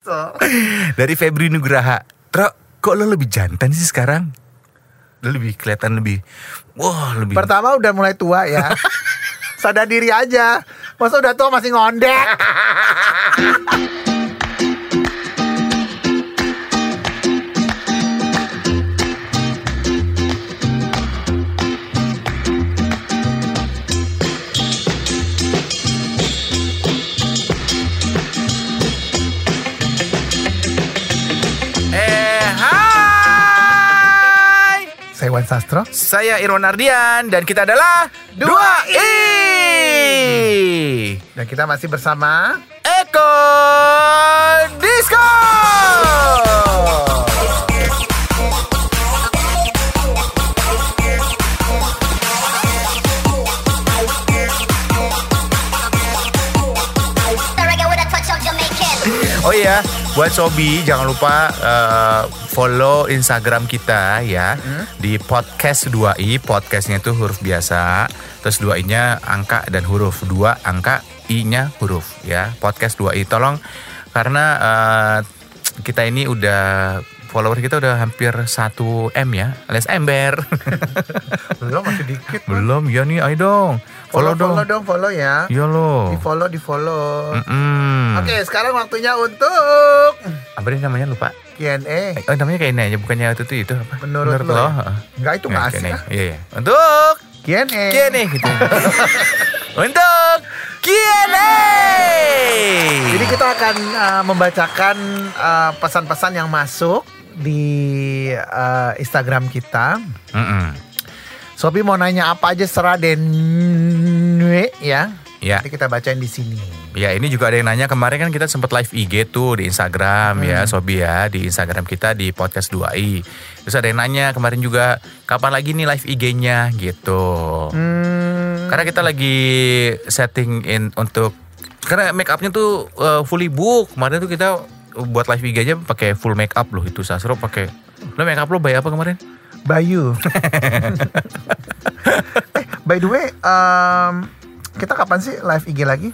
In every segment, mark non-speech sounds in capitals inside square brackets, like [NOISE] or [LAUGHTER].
So. Dari Febri Nugraha. Tro, kok lo lebih jantan sih sekarang? Lo lebih kelihatan lebih wah lebih Pertama udah mulai tua ya. [LAUGHS] Sadar diri aja. Masa udah tua masih ngondek. [LAUGHS] hai. Saya Wan Sastro. Saya Irwan Ardian dan kita adalah Dua I. Dan kita masih bersama Eko buat Sobi jangan lupa eh, follow Instagram kita ya di podcast 2i. Podcastnya itu huruf biasa, terus 2i-nya angka dan huruf, 2 angka i-nya huruf ya. Podcast 2i. Tolong karena eh, kita ini udah follower kita udah hampir 1 M ya, alias ember. [LAUGHS] belum masih dikit. Belum ya nih, ayo dong. Follow, dong. follow dong, follow ya. Iya loh. Di follow, di follow. Mm-mm. Oke, sekarang waktunya untuk Apa dia namanya lupa? Q&A. Oh namanya kayak ini aja bukannya itu tuh itu apa? Menurut lo lo? ya? Enggak itu nggak asik. Iya iya. Untuk Q&A. Q&A gitu. [LAUGHS] Untuk Q&A. Jadi kita akan uh, membacakan uh, pesan-pesan yang masuk di uh, Instagram kita. Mm-mm. Sobi mau nanya apa aja serah den ya. Ya. Nanti kita bacain di sini. Ya ini juga ada yang nanya kemarin kan kita sempat live IG tuh di Instagram ya Sobi ya di Instagram kita di podcast 2i. Terus ada yang nanya kemarin juga kapan lagi nih live IG-nya gitu. Hmm, Karena kita lagi setting in untuk karena make upnya tuh uh, fully book. Kemarin tuh kita buat live IG aja pakai full make up loh itu Sasro pakai. Lo make up lo bayar apa kemarin? Bayu. [LAUGHS] eh, by the way, um, kita kapan sih live IG lagi?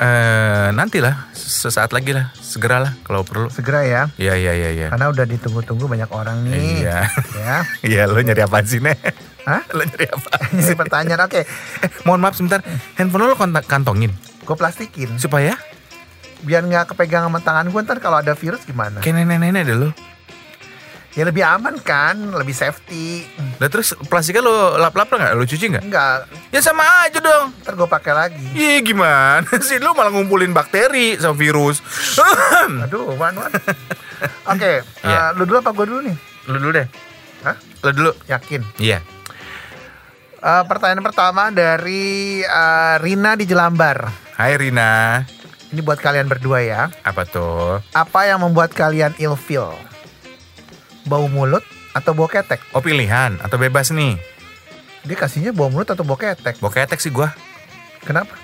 Eh nantilah sesaat lagi lah, segeralah kalau perlu. Segera ya. Iya iya iya iya. Karena udah ditunggu-tunggu banyak orang nih. Iya. Ya. [LAUGHS] Iya lo nyari apa sih nih? Hah? Lo nyari apa? [LAUGHS] Ini pertanyaan. Oke, Eh, mohon maaf sebentar. Handphone lo kantongin gue plastikin. supaya Biar nggak kepegang sama tangan gue ntar kalau ada virus gimana? kayak nenek-nenek deh lo. Ya lebih aman kan, lebih safety. Lah terus plastiknya lo lap-lap nggak? Lo cuci nggak? Enggak, Ya sama aja dong. ntar gue pakai lagi. Iya gimana [LAUGHS] sih lu malah ngumpulin bakteri sama virus. [LAUGHS] [LAUGHS] Aduh, wan wan. Oke, Iya. eh, lu dulu apa gue dulu nih? lu dulu deh. Hah? Lu dulu. Yakin? Iya. Eh, pertanyaan pertama dari eh, Rina di Jelambar. Hai Rina. Ini buat kalian berdua ya. Apa tuh? Apa yang membuat kalian ilfeel? Bau mulut atau bau ketek? Oh pilihan atau bebas nih? Dia kasihnya bau mulut atau bau ketek? Bau ketek sih gua. Kenapa?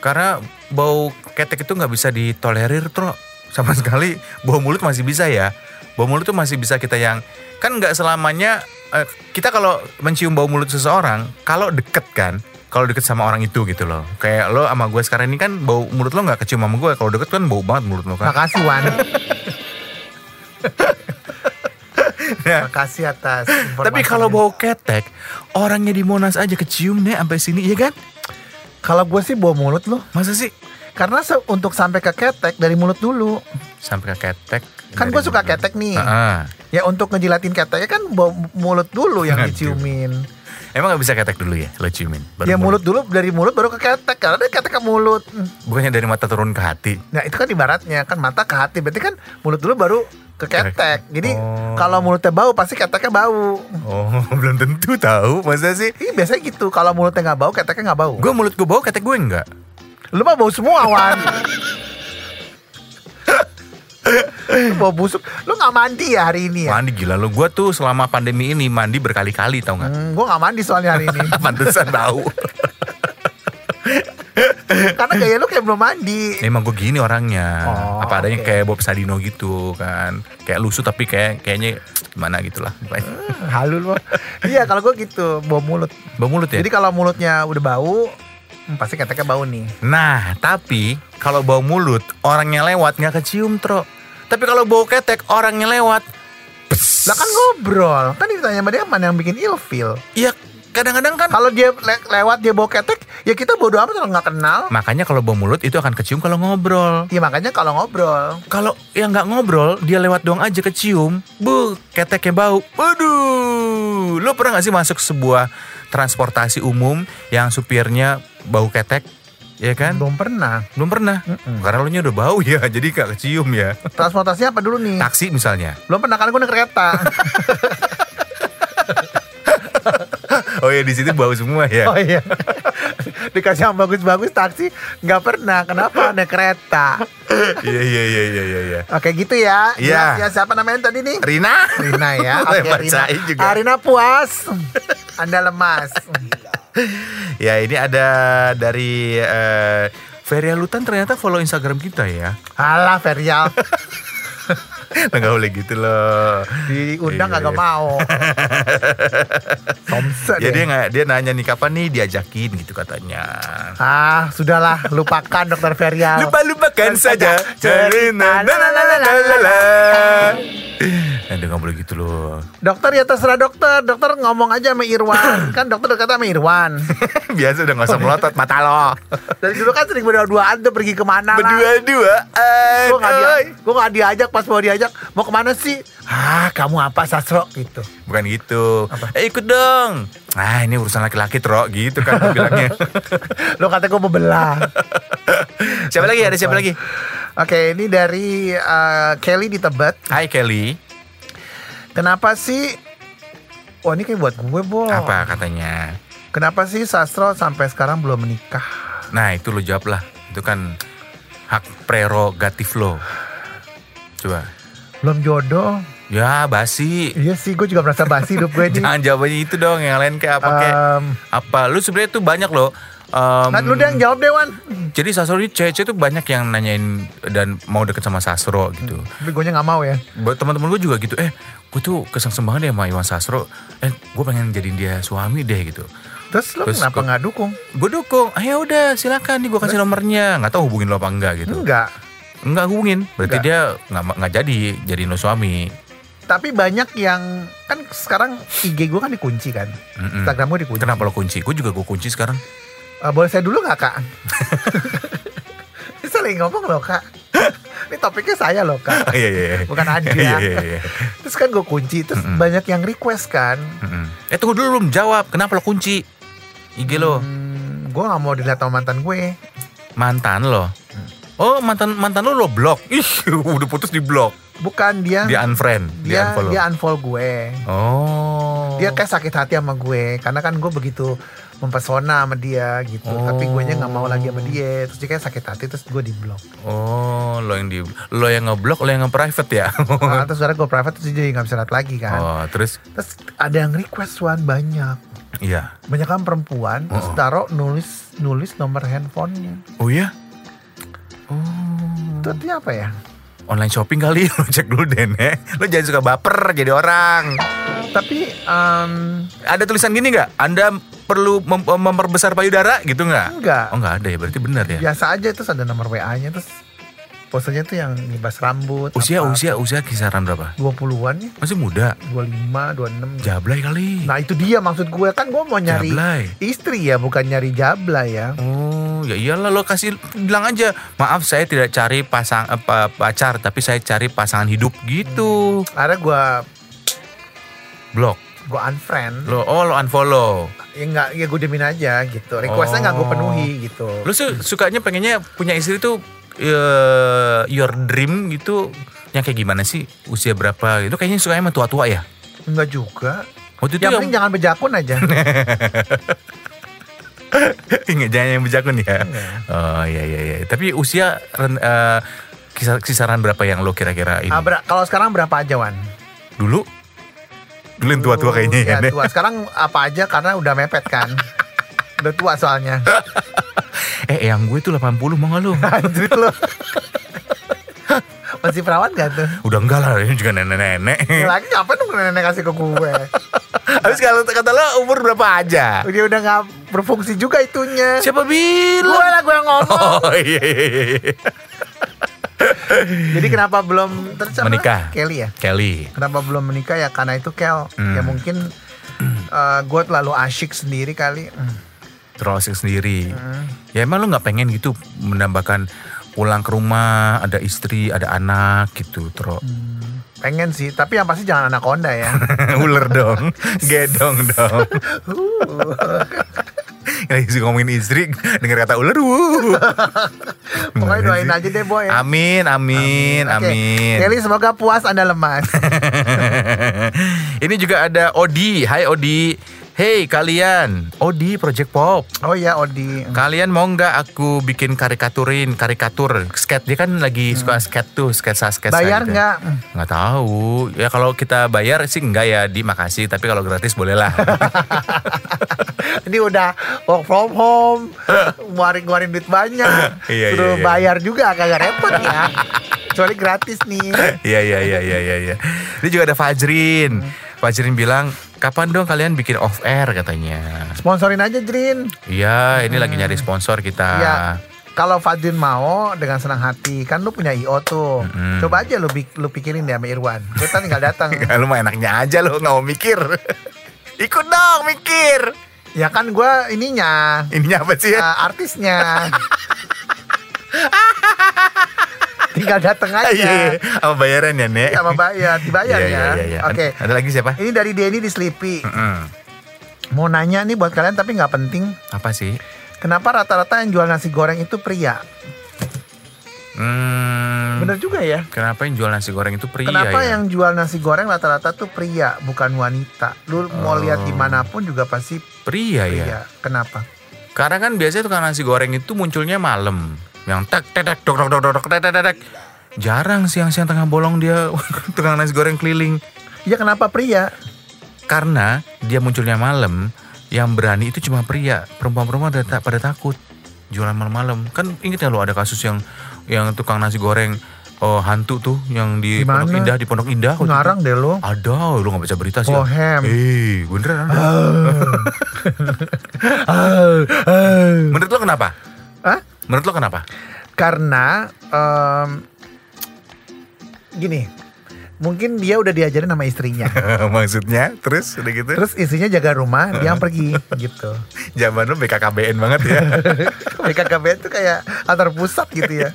Karena bau ketek itu nggak bisa ditolerir tro. Sama [LAUGHS] sekali bau mulut masih bisa ya. Bau mulut tuh masih bisa kita yang kan nggak selamanya eh, kita kalau mencium bau mulut seseorang kalau deket kan kalau deket sama orang itu gitu loh kayak lo sama gue sekarang ini kan bau mulut lo nggak kecium sama gue kalau deket kan bau banget mulut lo kan Makasih Wan. [LAUGHS] [LAUGHS] Ya. Makasih atas Tapi kalau bau ketek, orangnya di Monas aja kecium nih sampai sini, iya kan? Kalau gue sih bau mulut loh. Masa sih Karena se- untuk sampai ke ketek dari mulut dulu. sampai ke ketek? Kan gue suka ketek nih. Heeh. Ya untuk ngejilatin keteknya kan bau mulut dulu yang diciumin. Emang nggak bisa ketek dulu ya, lo ciumin? Baru ya mulut dulu dari mulut baru ke ketek. Karena dari ketek ke mulut. Bukannya dari mata turun ke hati? Nah itu kan ibaratnya kan mata ke hati. Berarti kan mulut dulu baru ke ketek. Jadi Oh. kalau mulutnya bau pasti keteknya bau. Oh, [LAUGHS] belum tentu tahu, masa sih? Iya biasanya gitu. Kalau mulutnya nggak bau, keteknya nggak bau. Gue mulut gue bau, ketek gue enggak. Lu mah bau semua Wan. [LAUGHS] Lu [LAUGHS] bau busuk. Lu nggak mandi ya hari ini ya? Mandi gila lo, gue tuh selama pandemi ini mandi berkali-kali tau nggak? Hmm, gue nggak mandi soalnya hari ini. [LAUGHS] Pantesan bau. [LAUGHS] Karena gaya lu kayak belum mandi. Emang gue gini orangnya. Oh, Apa adanya oke. kayak Bob Sadino gitu kan. Kayak lusuh tapi kayak kayaknya gimana gitu lah. pokoknya. Halu lu. Iya kalau gue gitu bau mulut. Bau mulut ya? Jadi kalau mulutnya udah bau, hmm, pasti keteknya bau nih. Nah, tapi kalau bau mulut, orangnya lewat nggak kecium, Tro. Tapi kalau bau ketek orangnya lewat. Lah kan ngobrol. Kan ditanya sama dia mana yang bikin ilfil. Ya kadang-kadang kan Kalau dia le- lewat dia bawa ketek, ya kita bodo amat kalau nggak kenal. makanya kalau bau mulut itu akan kecium kalau ngobrol. Ya makanya kalau ngobrol. Kalau yang nggak ngobrol, dia lewat doang aja kecium. Bu, keteknya bau. Waduh, lo pernah nggak sih masuk sebuah transportasi umum yang supirnya bau ketek? Ya kan? Belum pernah. Belum pernah. Mm-mm. Karena lo nya udah bau ya, [LAUGHS] jadi gak kecium ya. Transportasinya apa dulu nih? Taksi misalnya. Belum pernah kan gue naik kereta. [LAUGHS] Oh ya di situ bau semua ya. oh iya. Dikasih yang bagus-bagus taksi nggak pernah. Kenapa naik kereta? Iya iya iya iya iya. iya. Oke gitu ya. Iya. Ya siapa namanya tadi nih? Rina. Rina ya. Lo [LAUGHS] Oke yang Rina. juga. Ah, Rina puas. Anda lemas. [LAUGHS] Ya ini ada dari eh, Feria Lutan ternyata follow Instagram kita ya. Alah Ferial. [LAUGHS] Nggak boleh gitu loh. Diundang Iya, kagak iya. mau. [LAUGHS] Ya ya. dia nggak dia nanya nih kapan nih diajakin gitu katanya. Ah, sudahlah, lupakan dokter Ferial. Lupa lupakan saja cerita. Eh, dia boleh gitu loh. Dokter ya terserah dokter. Dokter ngomong aja sama Irwan. [COUGHS] kan dokter dekat sama Irwan. [LAUGHS] Biasa udah nggak usah melotot mata lo. Dari dulu kan sering berdua-duaan tuh pergi ke mana lah. Berdua-duaan. Gue gak, dia, gua gak diajak pas mau diajak Mau ke mana sih? Ah kamu apa Sasro gitu Bukan gitu. Eh ikut dong. Ah ini urusan laki-laki tro gitu kan gua bilangnya. [LAUGHS] Lo kata gue mau belah [LAUGHS] siapa lagi? Ada siapa lagi? Oke ini dari eh, Kelly di Tebet Hai Kelly. Kenapa sih Wah ini kayak buat gue Bo Apa katanya? Kenapa sih Sastro sampai sekarang belum menikah? Nah itu lo jawab lah. Itu kan hak prerogatif lo. Coba. Belum jodoh Ya basi. Iya sih gue juga merasa basi hidup gue ini [LAUGHS] Jangan jawabannya itu dong. Yang lain kayak apa kayak Em, apa? Lu sebenarnya tuh banyak loh. Em, Nah lu deh yang jawab deh Wan jadi Sasro ini cewek-cewek tuh banyak yang nanyain dan mau deket sama Sasro gitu. Tapi gue gak mau ya Buat teman-teman gue juga gitu. Eh, gue tuh kesengsem banget deh sama Iwan Sasro. Eh, gue pengen jadiin dia suami deh gitu. Terus lo Terus kenapa gua- gak dukung? Gue dukung. Ayo udah silakan nih gue kasih nomornya. Nggak tahu hubungin lo apa enggak gitu. Enggak Enggak hubungin. Berarti Enggak. dia nggak nggak jadi jadiin lo suami. Tapi banyak yang Kan sekarang IG gue kan dikunci kan Mm-mm. Instagram gue dikunci Kenapa lo kunci? Gue juga gue kunci sekarang. Eh, boleh saya dulu nggak kak? [LAUGHS] Ini saling ngomong loh kak. [LAUGHS] Ini topiknya saya loh kak. [LAUGHS] iya iya iya. Bukan Anda. Iya iya iya. Terus kan gue kunci, terus Mm-mm. banyak yang request kan. Mm-mm. Eh tunggu dulu belum jawab. Kenapa lo kunci? IG lo Hmm, gue nggak mau dilihat sama mantan gue. mantan lo. Oh mantan mantan lo lo blok. Ih udah putus di blok. Bukan dia, Dia unfriend. Dia, dia, unfollow. dia unfollow gue. Oh. Dia kayak sakit hati sama gue, karena kan gue begitu mempesona sama dia gitu. Oh. Tapi gue nya nggak mau lagi sama dia. Terus dia kayak sakit hati, terus gue di blok. Oh, lo yang di lo yang ngeblok, lo yang nge-private ya. Nah, [LAUGHS] terus sekarang gue private, terus jadi nggak bisa lihat lagi kan. oh, terus Terus ada yang request Wan banyak. iya. banyak kan perempuan terus Oh. taruh nulis nulis nomor handphonenya Oh iya. Oh. itu artinya apa ya Online shopping kali [LAUGHS] lo cek dulu deh, Nek. Lo jangan suka baper jadi orang. Tapi em, Ada tulisan gini nggak? Anda perlu mem- memperbesar payudara gitu nggak? enggak Oh nggak ada ya, berarti benar ya. biasa aja terus ada nomor WA nya terus posenya tuh yang ngibas rambut Usia apa, usia usia kisaran berapa? 20-an ya Masih muda. 25 26 Jablay kali. nah itu dia maksud gue kan gue mau nyari Jablay. istri ya bukan nyari jabla ya Oh, ya iyalah lo kasih bilang aja. Maaf saya tidak cari pasang apa pacar, tapi saya cari pasangan hidup gitu. ada gue Blok. gue unfriend Lo oh lo unfollow. ya nggak ya gue demin aja gitu requestnya nggak gue Oh. penuhi gitu Lo su- sukanya pengennya punya istri tuh eh, your dream gitu yang kayak gimana sih? Usia berapa gitu? Kayaknya sukanya sama tua-tua ya. Enggak juga Waktu itu yang yang penting jangan bejakun aja [LAUGHS] Ingat jangan yang bejakun ya. Iya. Oh iya iya iya. Tapi usia kisar- kisaran berapa yang lo kira-kira ini? Ah, ber- kalau sekarang berapa aja Wan? Dulu? Dulu yang tua-tua kayaknya ya. ya, Nek? tua. Sekarang apa aja karena udah mepet kan. udah tua soalnya. [LAUGHS] Eh yang gue tuh 80 mau gak lo? [LAUGHS] Anjir lo. Masih perawan gak tuh? Udah enggak lah, ini juga nenek-nenek. Lagi ngapain dong nenek kasih ke gue? [LAUGHS] Habis kalau kata lo umur berapa aja? Dia udah gak berfungsi juga itunya. Siapa Gue bilang? lah gue yang ngomong. Oh iya iya iya. Jadi kenapa belum terus apa? Menikah. Kelly ya. Kelly. Kenapa belum menikah ya? Karena itu Kel. Hmm. Ya mungkin eh, gue terlalu asyik sendiri kali. Hmm. Terlalu asik sendiri. Ya emang lu nggak pengen gitu menambahkan pulang ke rumah ada istri ada anak gitu tro Pengen sih, tapi yang pasti jangan anaconda ya. [LAUGHS] ular dong [LAUGHS] gedong dong [LAUGHS] [LAUGHS] lagi ngomongin istri denger kata ular wuh. [LAUGHS] Pokoknya doain aja deh boy. amin amin Oke. amin Kelly semoga puas anda lemas. [LAUGHS] ini juga ada Odi Hai Odi Hey kalian Odi Project Pop Oh ya Odi. Kalian mau nggak aku bikin karikaturin karikatur skate dia kan lagi suka skate tuh sketsa sketsa Hmm. Bayar gitu. nggak? Nggak tahu ya kalau kita bayar sih enggak ya di makasih tapi kalau gratis boleh lah [LAUGHS] Ini udah work from home, ngeluarin-ngeluarin duit banyak. Iya, Suruh iya, iya. bayar juga kagak repot ya. Kecuali gratis nih. [LAUGHS] Iya iya iya iya iya. iya. Ini juga ada Fajrin. Fajrin bilang kapan dong kalian bikin off air katanya. Sponsorin aja Jrin. Iya ini lagi nyari sponsor kita. Iya. Kalau Fadrin mau dengan senang hati, kan lu punya IO tuh. Mm-mm. Coba aja lu, lu pikirin deh sama Irwan. Kita tinggal datang. Ya, [LAUGHS] lu mah enaknya aja lu nggak mau mikir. [LAUGHS] Ikut dong mikir. ya kan gua ininya, Ininya apa sih? uh, artisnya. [LAUGHS] tinggal datang [LAUGHS] aja. Iya, iya. Apa bayaran ya, Nek? Sama bayar, dibayar Iya, ya. iya, iya, iya. Oke. Ada lagi siapa? Ini dari Denny di Sleepy. Mm-mm. Mau nanya nih buat kalian tapi nggak penting. Apa sih? Kenapa rata-rata yang jual nasi goreng itu pria? Hmm, Bener juga ya. Kenapa yang jual nasi goreng itu pria Kenapa ya? yang jual nasi goreng rata-rata tuh pria, bukan wanita? Lu mau Oh. lihat di mana pun juga pasti Pria ya? pria. Kenapa? Karena kan biasanya tukang nasi goreng itu munculnya malam. Yang tek tek tek dok dok dok dok tek tek tek, tek. Jarang siang-siang tengah bolong dia [LAUGHS] tukang nasi goreng keliling. Ya kenapa pria? Karena dia munculnya malam, yang berani itu cuma pria. Perempuan-perempuan pada, pada takut jualan malam-malam. Kan inget ya lo ada kasus yang yang tukang nasi goreng oh, hantu tuh yang di Di Pondok? Indah di Pondok Indah. Ngarang deh lo. Ada, lu gak baca berita sih. Bohem. Eh, beneran ada. [LAUGHS] Menurut lo kenapa? Menurut lo kenapa? Karena em, gini, mungkin dia udah diajarin sama istrinya. [LAUGHS] Maksudnya terus udah gitu. Terus istrinya jaga rumah, [LAUGHS] dia yang pergi gitu. Zaman lu BKKBN banget ya. [LAUGHS] BKKBN tuh kayak antar pusat gitu ya.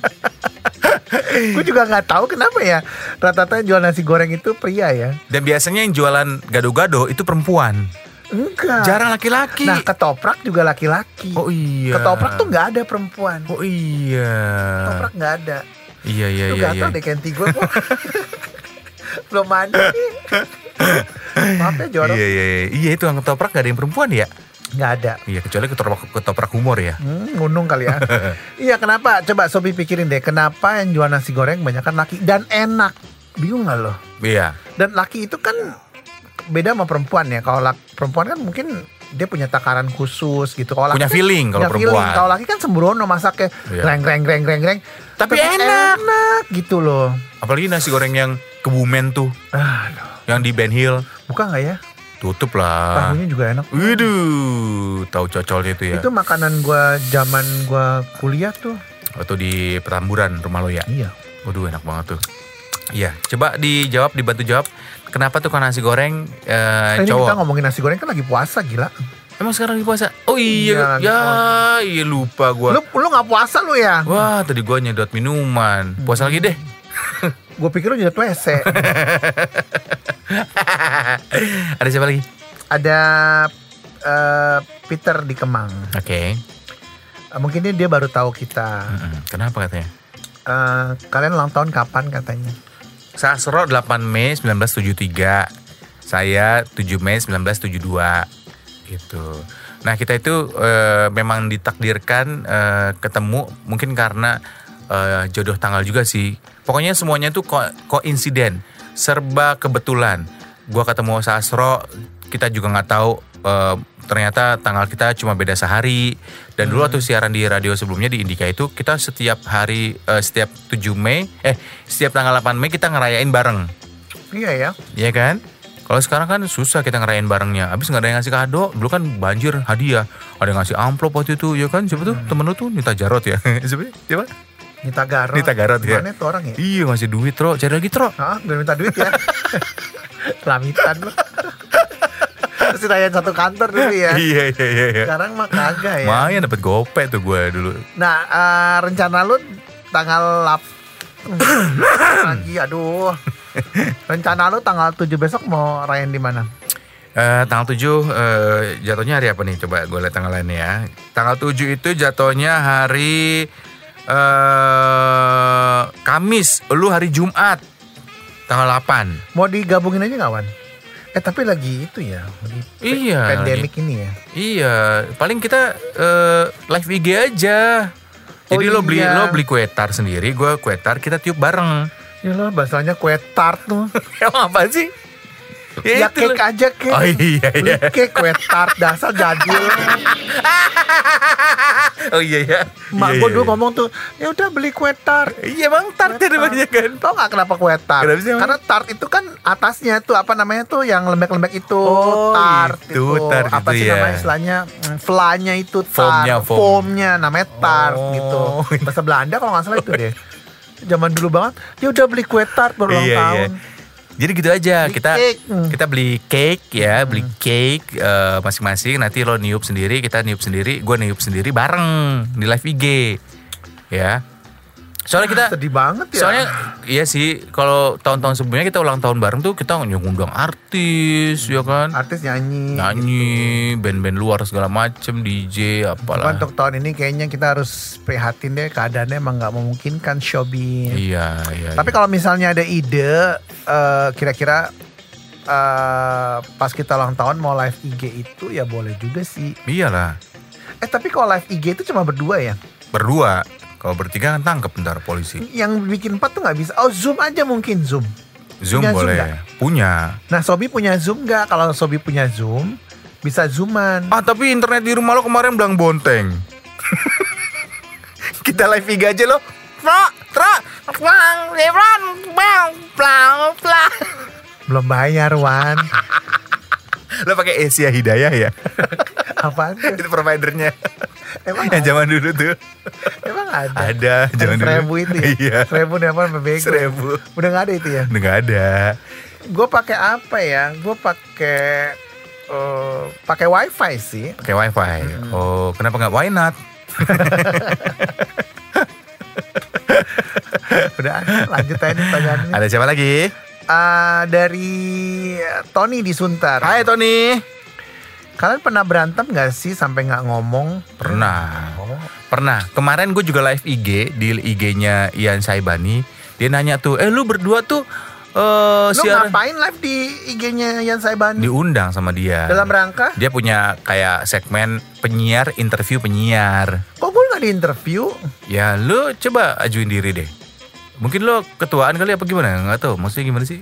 Gue juga nggak tahu kenapa ya rata-rata yang jual nasi goreng itu pria ya. Dan biasanya yang jualan gado-gado itu perempuan. Enggak. Jarang laki-laki. Nah ketoprak juga laki-laki. oh iya. Ketoprak tuh nggak ada perempuan. Oh iya. Ketoprak nggak ada. Iya iya Lu iya iya. gatel deh kenti gue kok. [LAUGHS] Belum mandi. Maaf ya jorok. Iya iya iya. Iya itu yang ketoprak gak ada yang perempuan ya? Nggak ada. Iya kecuali ketoprak ketoprak humor ya. Hmm, ngunung kali ya. [LAUGHS] iya kenapa? Coba Sobi pikirin deh. Kenapa yang jual nasi goreng banyak kan laki dan enak. Bingung nggak lo? Iya. Dan laki itu kan beda sama perempuan ya. Kalau lak- perempuan kan mungkin dia punya takaran khusus gitu. Kalau laki Punya kan feeling kalau punya feeling. perempuan. Kalau laki kan sembrono masaknya Iya. reng reng reng reng reng. Tapi enak. enak gitu loh. Apalagi nasi goreng yang kebumen tuh, Aduh, yang di Ben Hill. buka nggak ya? Tutup lah. Tahunya juga enak. Waduh, tahu cocolnya itu ya. Itu makanan gua zaman gua kuliah tuh. Atau di Petamburan rumah lo ya. Iya. Waduh, enak banget tuh. Iya, coba dijawab, dibantu jawab. Kenapa tuh nasi goreng eh, ini cowok? kita ngomongin nasi goreng kan lagi puasa gila. Emang sekarang lagi puasa? Oh iya, Iya, ya, iya lupa gua. Lu lu nggak puasa lu ya? Wah, tadi gua nyedot minuman. Puasa lagi deh. [LAUGHS] Gue pikir lu jadi WC. [LAUGHS] Ada siapa lagi? Ada eh, Peter di Kemang. Oke. Eh, mungkin dia, baru tahu kita. Kenapa katanya? Eh, kalian ulang tahun kapan katanya? Sasro 8 Mei 1973. Saya 7 Mei 1972. Gitu. Nah, kita itu eh, memang ditakdirkan eh, ketemu mungkin karena eh, jodoh tanggal juga sih. Pokoknya semuanya tuh ko koinsiden, serba kebetulan. Gua ketemu Sasro, kita juga nggak tahu eh, ternyata tanggal kita cuma beda sehari. Dan dulu waktu siaran di radio sebelumnya di Indika itu kita setiap hari eh, setiap 7 Mei eh setiap tanggal 8 Mei kita ngerayain bareng. Iya ya. Iya kan? Kalau sekarang kan susah kita ngerayain barengnya. Habis nggak ada yang ngasih kado. Dulu kan banjir hadiah. Ada yang ngasih amplop waktu itu, ya kan? Siapa tuh? Temen lu tuh Nita Jarot ya? [LAUGHS] Siapa? Siapa? Nita Garot. Nita Garot, ya. Mana tuh orang ya? Iya ngasih duit Tro Cari lagi Tro Hah, udah minta duit ya? [LAUGHS] Lamitan lu. Terus ditanyain satu kantor dulu ya. [LAUGHS] Iya iya iya iya. Sekarang mah kagak ya. Lumayan dapet gope tuh gue dulu Nah, eh, rencana lu tanggal lap [COUGHS] lagi aduh. Rencana lu tanggal 7 besok mau rayain di mana? Eh, tanggal 7 eh, jatuhnya hari apa nih? Coba gue lihat tanggal lainnya ya. Tanggal 7 itu jatuhnya hari eh Kamis, lu hari Jumat. Tanggal 8. Mau digabungin aja nggak Wan? Eh tapi lagi itu ya, pe- Iya, pandemic ini ya. Iya, paling kita eh, live IG aja. Oh, Jadi lo beli iya. lo beli kue tar sendiri, gue kue tar kita tiup bareng. Ya lo bahasanya kue tart tuh. [LAUGHS] Emang apa sih? ya itu cake lo. aja cake. Oh iya iya. cake kue tart dasar jadul. [LAUGHS] [LAUGHS] Oh iya iya. Mak Iya, gue iya, dulu iya. ngomong tuh, ya udah beli kue tart. Iya bang tart Kue ada banyak kan. Tau gak kenapa kue tart? Kenapa sih? Karena tart itu kan atasnya tuh apa namanya tuh yang lembek-lembek itu Oh, tart itu, tart apa itu sih ya. namanya istilahnya mm, flanya itu tart. Foamnya, foam. Foamnya namanya tart Oh. gitu. [LAUGHS] Bahasa Belanda kalau nggak salah itu deh. Zaman dulu banget, dia udah beli kue tart baru ulang Iya, iya. Jadi gitu aja Beli kita cake. Hmm. kita beli cake ya, beli cake eh, masing-masing. Nanti lo niup sendiri, kita niup sendiri, gue niup sendiri bareng di live IG, ya. Soalnya kita Sedih banget ya. Soalnya iya sih kalau tahun-tahun sebelumnya kita ulang tahun bareng tuh kita ngundang artis ya kan. artis nyanyi. Nyanyi, band-band luar segala macem, DJ Cuma apalah. untuk tahun ini kayaknya kita harus prihatin deh keadaannya emang nggak memungkinkan showbiz. Iya, iya. Tapi kalau misalnya ada ide eh, kira-kira eh, pas kita ulang tahun mau live IG itu ya boleh juga sih. iya. iyalah. Eh tapi kalau live IG itu cuma berdua ya. Berdua. Kalau bertiga kan tangkap bentar polisi. Yang bikin empat tuh nggak bisa. Oh Zoom aja mungkin Zoom. Zoom Punya Zoom boleh. nggak? Punya. Nah Sobi punya Zoom nggak? Kalau Sobi punya Zoom bisa Zooman. Ah tapi internet di rumah lo kemarin bilang bonteng. [LAUGHS] Kita live IG aja lo. Tra, tra, bang. Belum bayar Wan. [LAUGHS] Lo pakai Asia Hidayah ya? [LAUGHS] Apaan tuh? Itu providernya. [LAUGHS] Emang Yang ada? zaman dulu tuh. Emang ada? Ada, zaman dulu. seribu itu ya? Iya. Seribu apa bego? Seribu. Udah nggak ada itu ya? Udah nggak ada. Gue pakai apa ya? Gue pakai eh, pakai wifi sih. Pakai wifi. Oh, kenapa nggak why not? [LAUGHS] Udah lanjut aja pertanyaannya. Ada siapa lagi? Ah, dari Tony di Suntar. Hai Tony. Kalian pernah berantem gak sih sampai nggak ngomong? Pernah. Oh. Pernah. Kemarin gue juga live IG di IG-nya Ian Saibani. Dia nanya tuh, eh lu berdua tuh eh Lu siaran ngapain live di IG-nya Yan Saiban? diundang sama dia. Dalam rangka? Dia punya kayak segmen penyiar interview penyiar. Kok gue nggak di interview? Ya lu coba ajuin diri deh. Mungkin lo ketuaan kali apa gimana? Nggak tahu. Maksudnya gimana sih?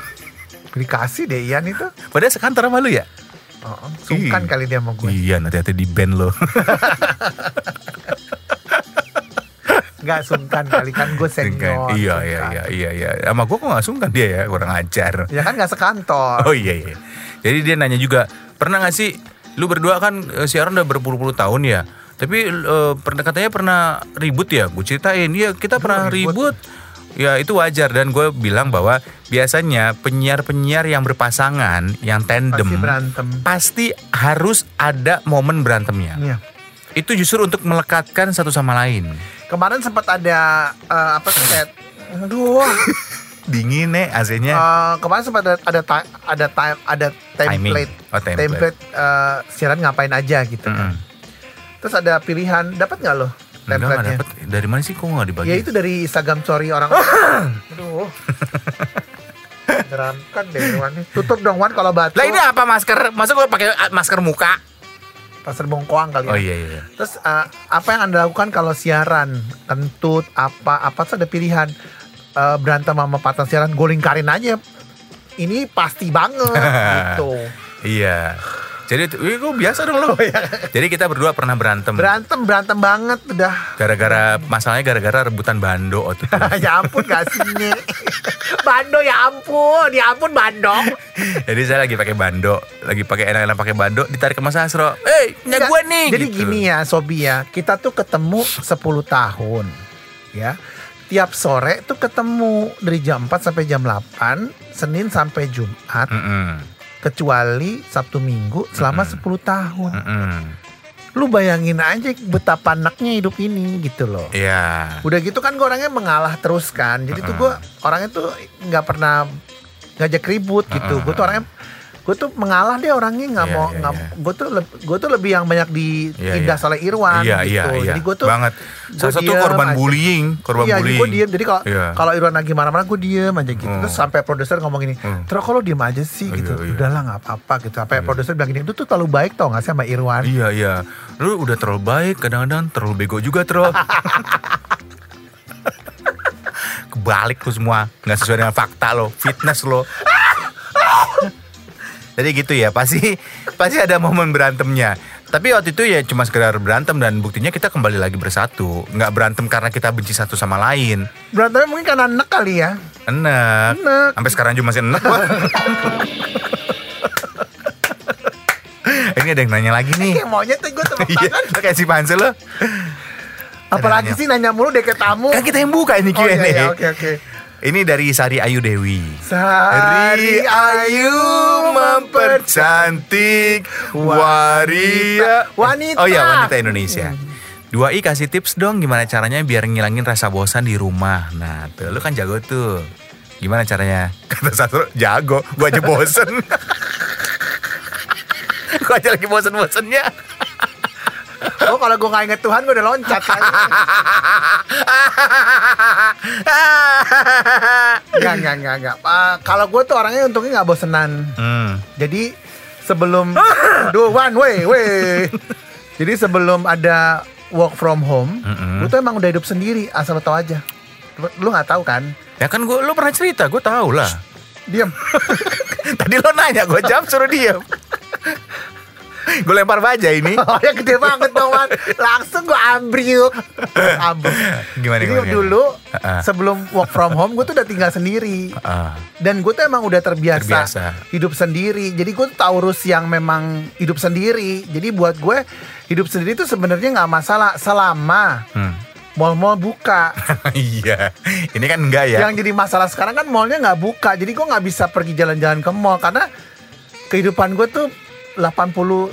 [LAUGHS] Dikasih deh Ian itu. Padahal sekantor sama lu ya? Oh, sungkan Ih. kali dia sama gue. Iya, hati-hati di band lo. [LAUGHS] Nggak sungkan kali kan gue senior. iya, sungkan. iya, iya, iya, iya. Sama gue kok gak sungkan dia ya, kurang ajar. Ya kan nggak sekantor. Oh iya, iya. Jadi dia nanya juga, pernah gak sih, lu berdua kan eh, siaran udah berpuluh-puluh tahun ya, tapi eh, pernah katanya pernah ribut ya, gue ceritain, ya kita pernah ribut. ribut. Ya itu wajar dan gue bilang bahwa biasanya penyiar-penyiar yang berpasangan, yang tandem, Pasti berantem. pasti harus ada momen berantemnya. Iya. Itu justru untuk melekatkan satu sama lain. Kemarin sempat ada eh, apa sih kayak aduh [LAUGHS] Dingin nih AC-nya. Eh, kemarin sempat ada ada ti- ada time ada Timing. template Oh, template. template eh, siaran ngapain aja gitu kan. Mm-mm. Terus ada pilihan dapat nggak lo Enggak, dapet. Dari mana sih kok nggak dibagi? Ya itu dari Instagram story orang. [CLEARS THROAT] Aduh. Geramkan deh Wan. Tutup dong Wan kalau batu. Lah ini apa masker? Masa gue pakai ah, masker muka? Pasar bongkoang kali ya. Oh iya iya. Terus eh, apa yang anda lakukan kalau siaran kentut apa apa tuh ada pilihan Eh, berantem sama partner siaran gue lingkarin aja. Ini pasti banget [LAUGHS] gitu. Iya. Jadi wih, kok biasa dong lo. Jadi kita berdua pernah berantem. Berantem berantem banget udah. Gara-gara masalahnya gara-gara rebutan bando waktu itu. [LAUGHS] ya ampun gak sih Nye? Bando ya ampun, ya ampun Bando. Jadi saya lagi pakai bando, lagi pakai enak-enak pakai bando, ditarik ke Mas Asro. Eh, punya Nggak, gue nih. Jadi gitu. gini ya Sobi ya, kita tuh ketemu 10 tahun. ya. Tiap sore tuh ketemu dari jam 4 sampai jam 8, Senin sampai Jumat, Mm-mm. Kecuali Sabtu Minggu selama Mm-mm. 10 tahun. Mm-mm. Lu bayangin aja betapa anaknya hidup ini gitu loh. Iya. Udah gitu kan gue orangnya mengalah terus kan. Jadi tuh gue orangnya tuh nggak pernah ngajak ribut gitu. Gue tuh orangnya gue tuh mengalah deh orangnya nggak Iya, mau iya, nggak iya. gue tuh gue tuh lebih yang banyak Iya, ditindas iya. oleh Irwan Iya, gitu. iya, iya. Jadi gue tuh banget. Salah satu korban aja. bullying, korban iya, bullying. gue diem. Jadi kalau Iya. kalau Irwan lagi marah-marah gue diem aja gitu. Hmm. Terus sampai produser ngomong gini, Hmm. terus kalau diem aja sih Iya, gitu. iya. Udahlah nggak apa-apa gitu. Sampai produser bilang gini, itu tuh terlalu baik tau gak sih sama Irwan? Iya iya, lu udah terlalu baik, kadang-kadang terlalu bego juga terus. [LAUGHS] Kebalik lu semua, nggak sesuai dengan fakta lo, fitness lo. Jadi gitu ya, pasti [LAUGHS] pasti ada momen berantemnya. Tapi waktu itu ya cuma sekedar berantem dan buktinya kita kembali lagi bersatu. Nggak berantem karena kita benci satu sama lain. Berantemnya mungkin karena enak kali ya. Enak. Enak. Sampai sekarang juga masih enak. [LAUGHS] Ini ada yang nanya lagi nih. Kayak maunya tuh gue tepuk [LAUGHS] Iya, tangan. kayak si Pansel lo. Apalagi sih nanya mulu deh ke tamu. Kan kita yang buka ini Oh, Q&A. iya, iya, oke oke. Ini dari Sari Ayu Dewi. Sari Ayu mempercantik waria Wanita. Oh iya wanita Indonesia. Dua i kasih tips dong gimana caranya biar ngilangin rasa bosan di rumah. Nah tuh lu kan jago tuh. Gimana caranya? [LAUGHS] Kata Sastro jago. Gua aja bosen. [LAUGHS] gua aja lagi bosen-bosennya. Oh kalau gue gak inget Tuhan gue udah loncat kan. Enggak enggak enggak enggak. Ah, kalau gue tuh orangnya untungnya gak bosenan. hmm. Jadi sebelum Duh one way way. Jadi sebelum ada work from home, Mm-mm. gue tuh emang udah hidup sendiri asal lo tau aja. Lu nggak tahu kan? Ya kan gua lu pernah cerita, gua tahu lah. Diam. [LAUGHS] Tadi lo nanya, gue jawab suruh diam. Gue lempar baja ini. [LAUGHS] Oh ya gede banget dong man. Langsung gue ambruk Ambruk Gimana, Jadi gimana, dulu Ha-ha. Sebelum work from home Gue tuh udah tinggal sendiri Ah, Dan gue tuh emang udah terbiasa, Terbiasa. Hidup sendiri Jadi gue tuh Taurus yang memang Hidup sendiri Jadi buat gue Hidup sendiri tuh sebenarnya nggak masalah Selama hmm. Mall-mall buka [LAUGHS] iya, ini kan enggak ya? Yang jadi masalah sekarang kan mallnya nggak buka Jadi gue nggak bisa pergi jalan-jalan ke mall Karena Kehidupan gue tuh 80-90%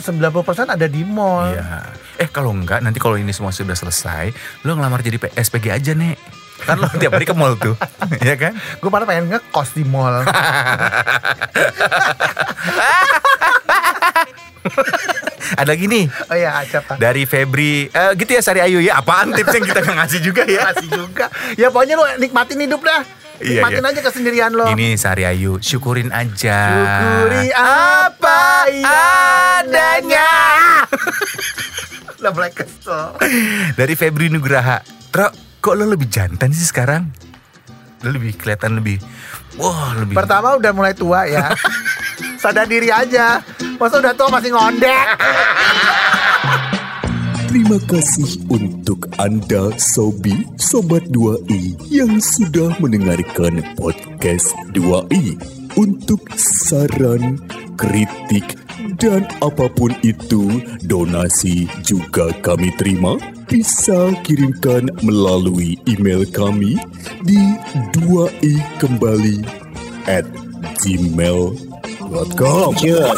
ada di mall Iya. Eh kalau enggak, nanti kalau ini semua sudah selesai, lo ngelamar jadi SPG aja nek. Kan lo [LAUGHS] tiap hari ke mall tuh, [LAUGHS] ya kan? Gue malah pengen ngekos di mall [LAUGHS] Ada lagi nih Oh iya siapa? dari Febri, eh, gitu ya Sari Ayu ya. Apaan tips yang kita ngasih juga ya? Kasih juga. Ya pokoknya lu nikmatin hidup dah. Iya, Nikmatin iya. aja kesendirian lo. Ini Sari Ayu, syukurin aja. Syukuri apa adanya. [LAUGHS] Lah mulai kesel. Dari Febri Nugraha. Tro, kok lo lebih jantan sih sekarang? Lo lebih kelihatan lebih, wah lebih. Pertama udah mulai tua ya. [LAUGHS] Sadar diri aja. Masa udah tua masih ngondek. Terima kasih untuk Anda Sobi Sobat 2i yang sudah mendengarkan podcast 2i. Untuk saran, kritik, dan apa pun itu, donasi juga kami terima. Bisa kirimkan melalui email kami di 2i kembali at gmail.com. Cheers.